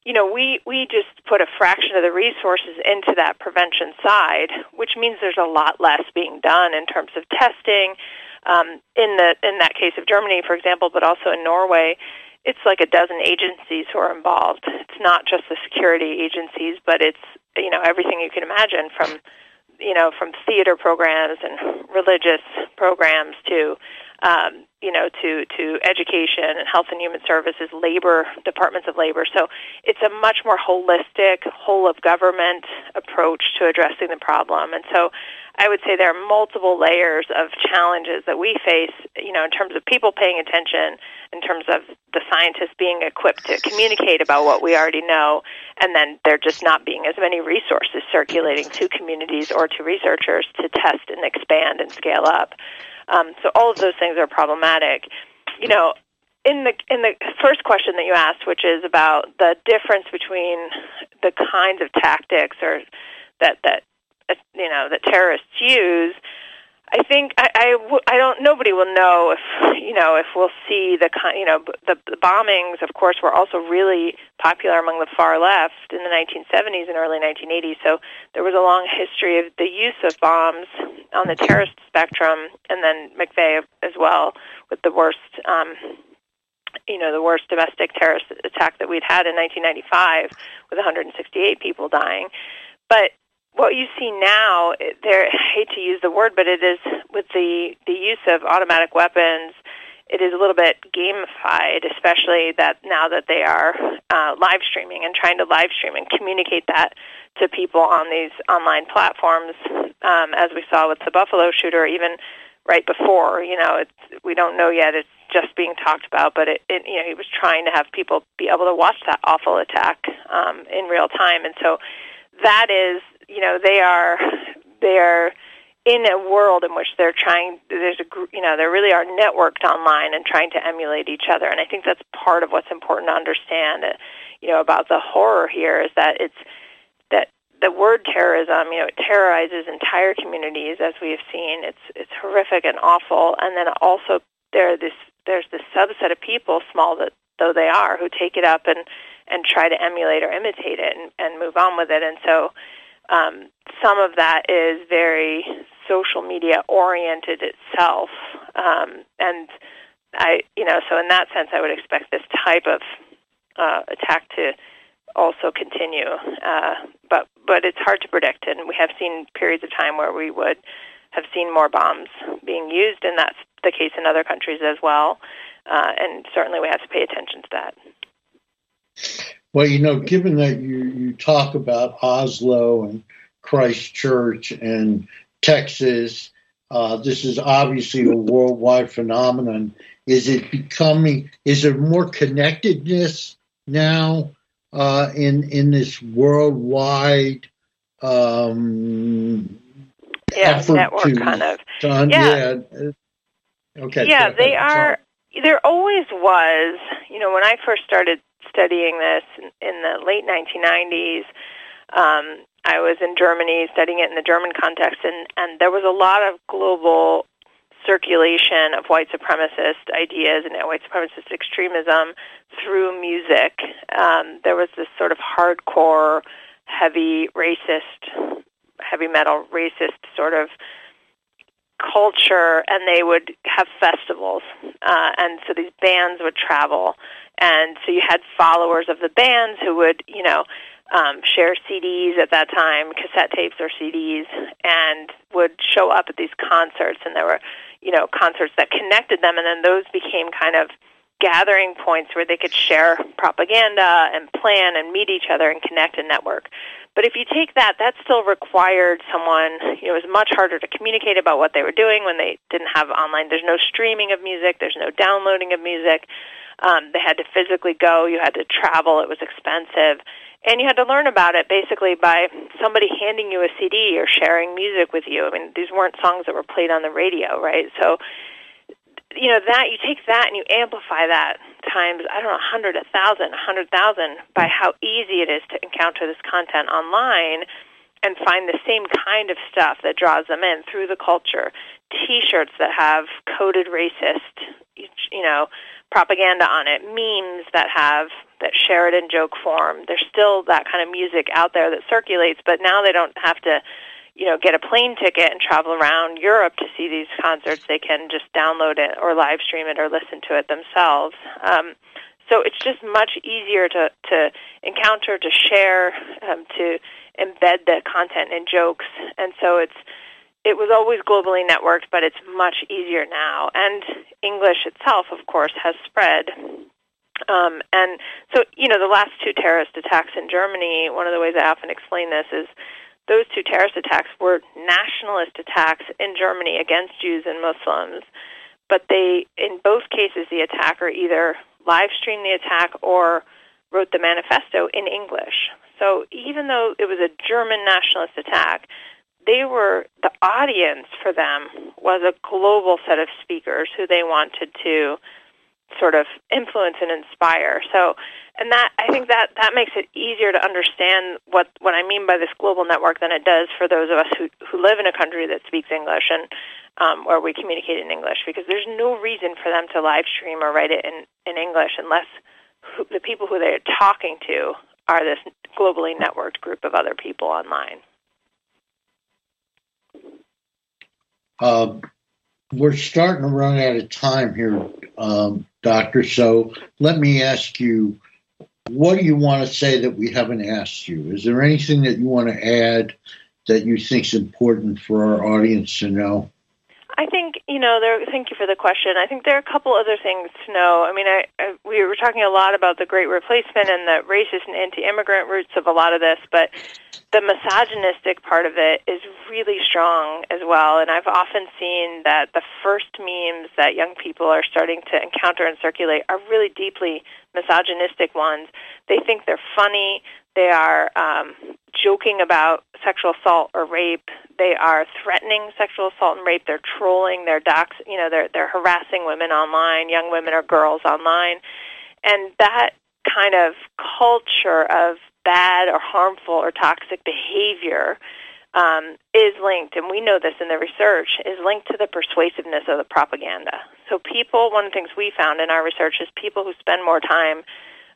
you know, we we just put a fraction of the resources into that prevention side, which means there's a lot less being done in terms of testing. Um, in the in that case of Germany, for example, but also in Norway it's like a dozen agencies who are involved. It's not just the security agencies, but it's you know everything you can imagine from you know from theater programs and religious programs to um, you know to to education and health and human services, labor departments of labor. So it's a much more holistic, whole of government approach to addressing the problem. And so I would say there are multiple layers of challenges that we face, you know, in terms of people paying attention, in terms of the scientists being equipped to communicate about what we already know, and then there just not being as many resources circulating to communities or to researchers to test and expand and scale up. Um, so all of those things are problematic. You know, in the in the first question that you asked, which is about the difference between the kinds of tactics or that that you know that terrorists use. I think I, I, I don't. Nobody will know if you know if we'll see the kind. You know, the, the bombings, of course, were also really popular among the far left in the 1970s and early 1980s. So there was a long history of the use of bombs on the terrorist spectrum, and then McVeigh as well with the worst. Um, you know, the worst domestic terrorist attack that we'd had in 1995 with 168 people dying. But what you see now, there, I hate to use the word, but it is with the, the use of automatic weapons, it is a little bit gamified, especially that now that they are uh, live streaming and trying to live stream and communicate that to people on these online platforms, um, as we saw with the Buffalo shooter, even right before. You know, it's, we don't know yet. It's just being talked about, but it, it, you know, he was trying to have people be able to watch that awful attack um, in real time, and so that is you know they are they are in a world in which they're trying there's a you know they really are networked online and trying to emulate each other. And i think that's part of what's important to understand uh, you know about the horror here is that it's that the word terrorism you know it terrorizes entire communities as we have seen. It's it's horrific and awful. And then also there this there's this subset of people small that though they are who take it up and and try to emulate or imitate it and, and move on with it. And so um, some of that is very social media oriented itself, um, and I, you know, so in that sense, I would expect this type of uh, attack to also continue. Uh, but but it's hard to predict, and we have seen periods of time where we would have seen more bombs being used, and that's the case in other countries as well. Uh, and certainly, we have to pay attention to that. Well, you know, given that you, you talk about Oslo and Christchurch and Texas, uh, this is obviously a worldwide phenomenon. Is it becoming? Is there more connectedness now uh, in in this worldwide um, yeah, network to, kind of to yeah. yeah. Okay. Yeah, they are. There always was. You know, when I first started studying this in the late 1990s. Um, I was in Germany studying it in the German context, and, and there was a lot of global circulation of white supremacist ideas and white supremacist extremism through music. Um, there was this sort of hardcore, heavy racist, heavy metal racist sort of culture, and they would have festivals, uh, and so these bands would travel and so you had followers of the bands who would, you know, um, share CDs at that time, cassette tapes or CDs, and would show up at these concerts. And there were, you know, concerts that connected them, and then those became kind of gathering points where they could share propaganda and plan and meet each other and connect and network. But if you take that, that still required someone, you know, it was much harder to communicate about what they were doing when they didn't have online. There's no streaming of music, there's no downloading of music. Um, they had to physically go. You had to travel. It was expensive. And you had to learn about it basically by somebody handing you a CD or sharing music with you. I mean, these weren't songs that were played on the radio, right? So, you know, that you take that and you amplify that times, I don't know, a hundred, a thousand, a hundred thousand by how easy it is to encounter this content online and find the same kind of stuff that draws them in through the culture. T-shirts that have coded racist, you know, propaganda on it, memes that have that share it in joke form. There's still that kind of music out there that circulates, but now they don't have to, you know, get a plane ticket and travel around Europe to see these concerts. They can just download it or live stream it or listen to it themselves. Um, so it's just much easier to to encounter, to share, um, to embed the content in jokes, and so it's it was always globally networked, but it's much easier now. And English itself, of course, has spread. Um, and so, you know, the last two terrorist attacks in Germany, one of the ways I often explain this is those two terrorist attacks were nationalist attacks in Germany against Jews and Muslims. But they, in both cases, the attacker either live streamed the attack or wrote the manifesto in English. So even though it was a German nationalist attack, they were the audience for them was a global set of speakers who they wanted to sort of influence and inspire. So, and that I think that that makes it easier to understand what what I mean by this global network than it does for those of us who who live in a country that speaks English and um, where we communicate in English because there's no reason for them to live stream or write it in in English unless who, the people who they're talking to are this globally networked group of other people online. Uh, we're starting to run out of time here, um, Doctor. So let me ask you, what do you want to say that we haven't asked you? Is there anything that you want to add that you think is important for our audience to know? I think you know. There. Thank you for the question. I think there are a couple other things to know. I mean, I, I, we were talking a lot about the Great Replacement and the racist and anti-immigrant roots of a lot of this, but the misogynistic part of it is really strong as well. And I've often seen that the first memes that young people are starting to encounter and circulate are really deeply misogynistic ones. They think they're funny. They are um, joking about sexual assault or rape. They are threatening sexual assault and rape. They're trolling. They're dox. You know, they're they're harassing women online, young women or girls online, and that kind of culture of bad or harmful or toxic behavior um, is linked, and we know this in the research, is linked to the persuasiveness of the propaganda. So people, one of the things we found in our research is people who spend more time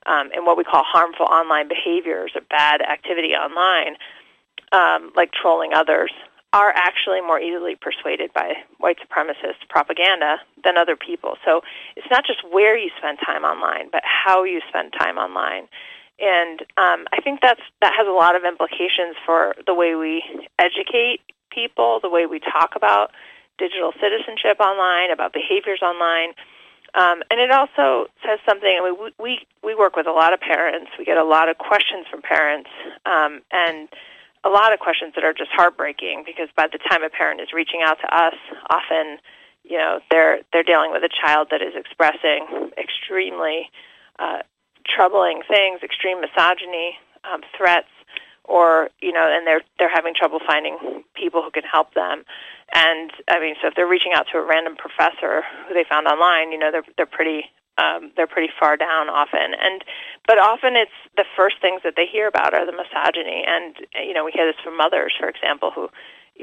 um, in what we call harmful online behaviors or bad activity online, um, like trolling others, are actually more easily persuaded by white supremacist propaganda than other people. So it's not just where you spend time online, but how you spend time online. And um, I think that's that has a lot of implications for the way we educate people, the way we talk about digital citizenship online, about behaviors online. Um, and it also says something. I mean, we, we we work with a lot of parents. We get a lot of questions from parents, um, and a lot of questions that are just heartbreaking because by the time a parent is reaching out to us, often, you know, they're they're dealing with a child that is expressing extremely uh, troubling things, extreme misogyny, um, threats, or you know, and they're they're having trouble finding people who can help them. And I mean, so if they're reaching out to a random professor who they found online, you know, they're they're pretty um, they're pretty far down often. And but often it's the first things that they hear about are the misogyny. And you know, we hear this from mothers, for example, who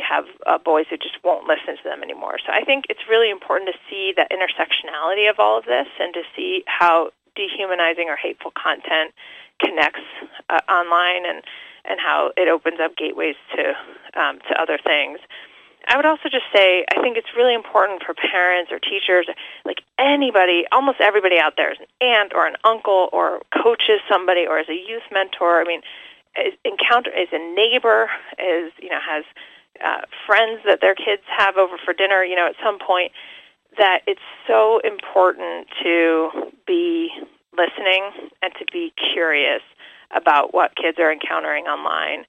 have uh, boys who just won't listen to them anymore. So I think it's really important to see the intersectionality of all of this and to see how dehumanizing or hateful content connects uh, online and and how it opens up gateways to um, to other things. I would also just say I think it's really important for parents or teachers, like anybody, almost everybody out there, is an aunt or an uncle or coaches somebody or as a youth mentor. I mean, is encounter is a neighbor, is you know has uh, friends that their kids have over for dinner. You know, at some point, that it's so important to be listening and to be curious about what kids are encountering online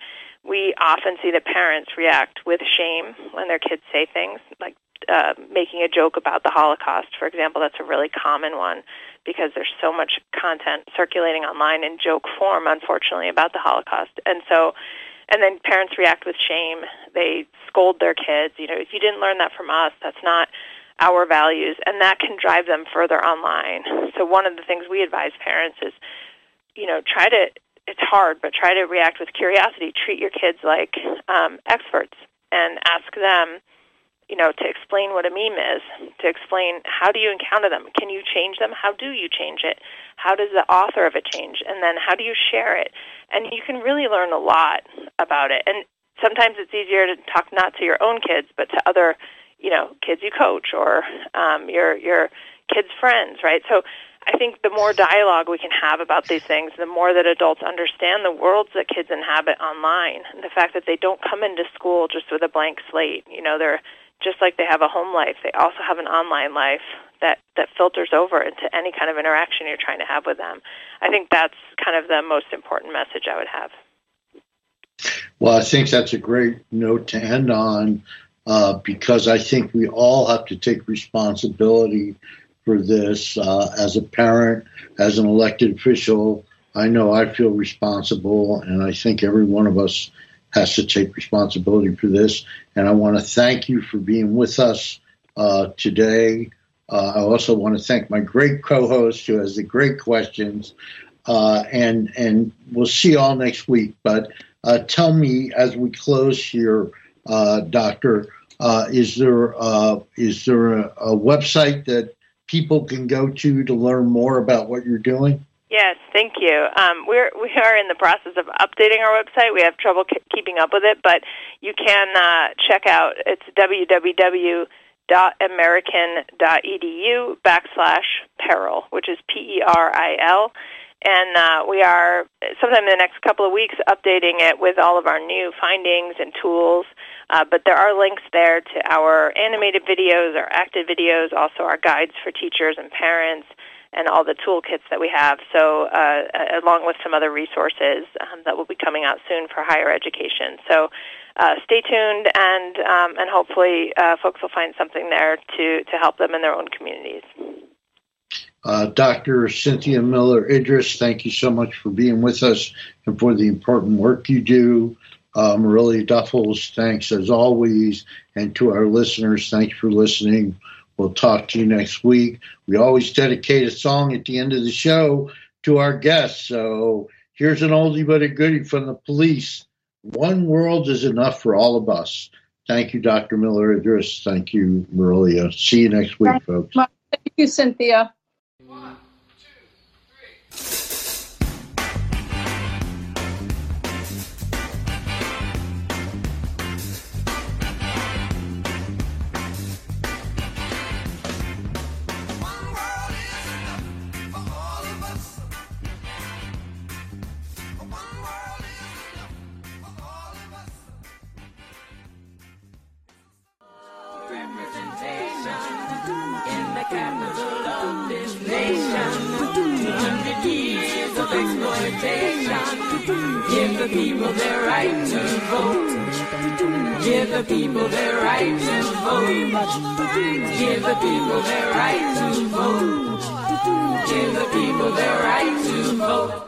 we often see that parents react with shame when their kids say things like uh, making a joke about the Holocaust, for example. That's a really common one because there's so much content circulating online in joke form, unfortunately, about the Holocaust. And so, and then parents react with shame. They scold their kids. You know, if you didn't learn that from us, that's not our values, and that can drive them further online. So one of the things we advise parents is, you know, try to it's hard, but try to react with curiosity. Treat your kids like um, experts and ask them, you know, to explain what a meme is, to explain how do you encounter them? Can you change them? How do you change it? How does the author of it change? And then how do you share it? And you can really learn a lot about it. And sometimes it's easier to talk not to your own kids, but to other, you know, kids you coach or um, your your kids' friends, right? So I think the more dialogue we can have about these things, the more that adults understand the worlds that kids inhabit online. And the fact that they don't come into school just with a blank slate. You know, they're just like they have a home life, they also have an online life that, that filters over into any kind of interaction you're trying to have with them. I think that's kind of the most important message I would have. Well, I think that's a great note to end on uh, because I think we all have to take responsibility for this. Uh, as a parent, as an elected official, I know I feel responsible, and I think every one of us has to take responsibility for this. And I want to thank you for being with us uh, today. Uh, I also want to thank my great co-host who has the great questions, uh, and and we'll see you all next week. But uh, tell me as we close here, uh, Doctor, is there is there a, a website that people can go to to learn more about what you're doing? Yes, thank you. Um, we're we are in the process of updating our website. We have trouble keeping up with it, but you can uh, check out it's www.american.edu backslash peril, which is P E R I L. And uh, we are sometime in the next couple of weeks updating it with all of our new findings and tools. Uh, but there are links there to our animated videos, our active videos, also our guides for teachers and parents, and all the toolkits that we have. So, uh, along with some other resources um, that will be coming out soon for higher education. So, uh, stay tuned, and um, and hopefully, uh, folks will find something there to to help them in their own communities. Uh, Dr. Cynthia Miller Idriss, thank you so much for being with us and for the important work you do. Uh, Marilia Duffels, thanks as always. And to our listeners, thanks for listening. We'll talk to you next week. We always dedicate a song at the end of the show to our guests. So here's an oldie but a goodie from the police. One world is enough for all of us. Thank you, Dr. Miller Idriss. Thank you, Marilia. See you next week, folks. Thank you, Cynthia. The people their right to vote. Give the people their right to vote.